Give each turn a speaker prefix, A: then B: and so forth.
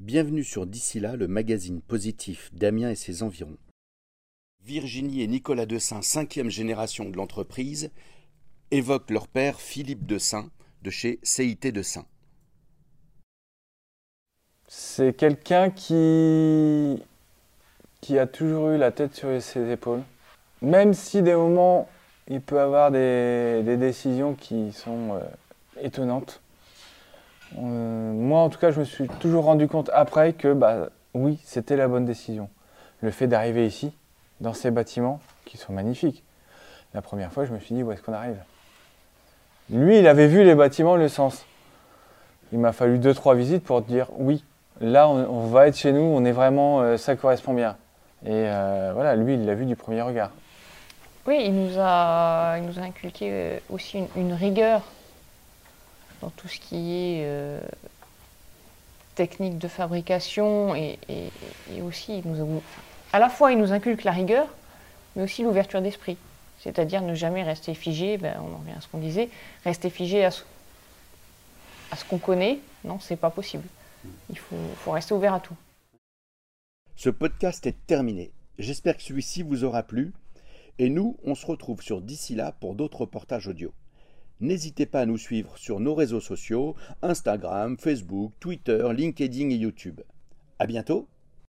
A: Bienvenue sur D'ici là, le magazine positif d'Amiens et ses environs. Virginie et Nicolas Dessin, cinquième génération de l'entreprise, évoquent leur père Philippe Dessin de chez CIT Dessin.
B: C'est quelqu'un qui... qui a toujours eu la tête sur ses épaules. Même si des moments, il peut avoir des, décisions qui sont euh, étonnantes. Euh, moi, en tout cas, je me suis toujours rendu compte après que, bah, oui, c'était la bonne décision. Le fait d'arriver ici, dans ces bâtiments, qui sont magnifiques. La première fois, je me suis dit, où est-ce qu'on arrive? Lui, il avait vu les bâtiments, le sens. Il m'a fallu deux, trois visites pour dire, oui, là, on, va être chez nous, on est vraiment, euh, ça correspond bien. Et euh, voilà, lui, il l'a vu du premier regard.
C: Oui, il nous a, il nous a inculqué aussi une rigueur dans tout ce qui est euh, technique de fabrication et, aussi, à la fois, il nous inculque la rigueur, mais aussi l'ouverture d'esprit. C'est-à-dire ne jamais rester figé, ben, on en revient à ce qu'on disait, rester figé à ce, à ce qu'on connaît, non, c'est pas possible. Il faut, faut rester ouvert à tout.
A: Ce podcast est terminé. J'espère que celui-ci vous aura plu. Et nous, on se retrouve sur d'ici là pour d'autres reportages audio. N'hésitez pas à nous suivre sur nos réseaux sociaux, Instagram, Facebook, Twitter, LinkedIn et YouTube. À bientôt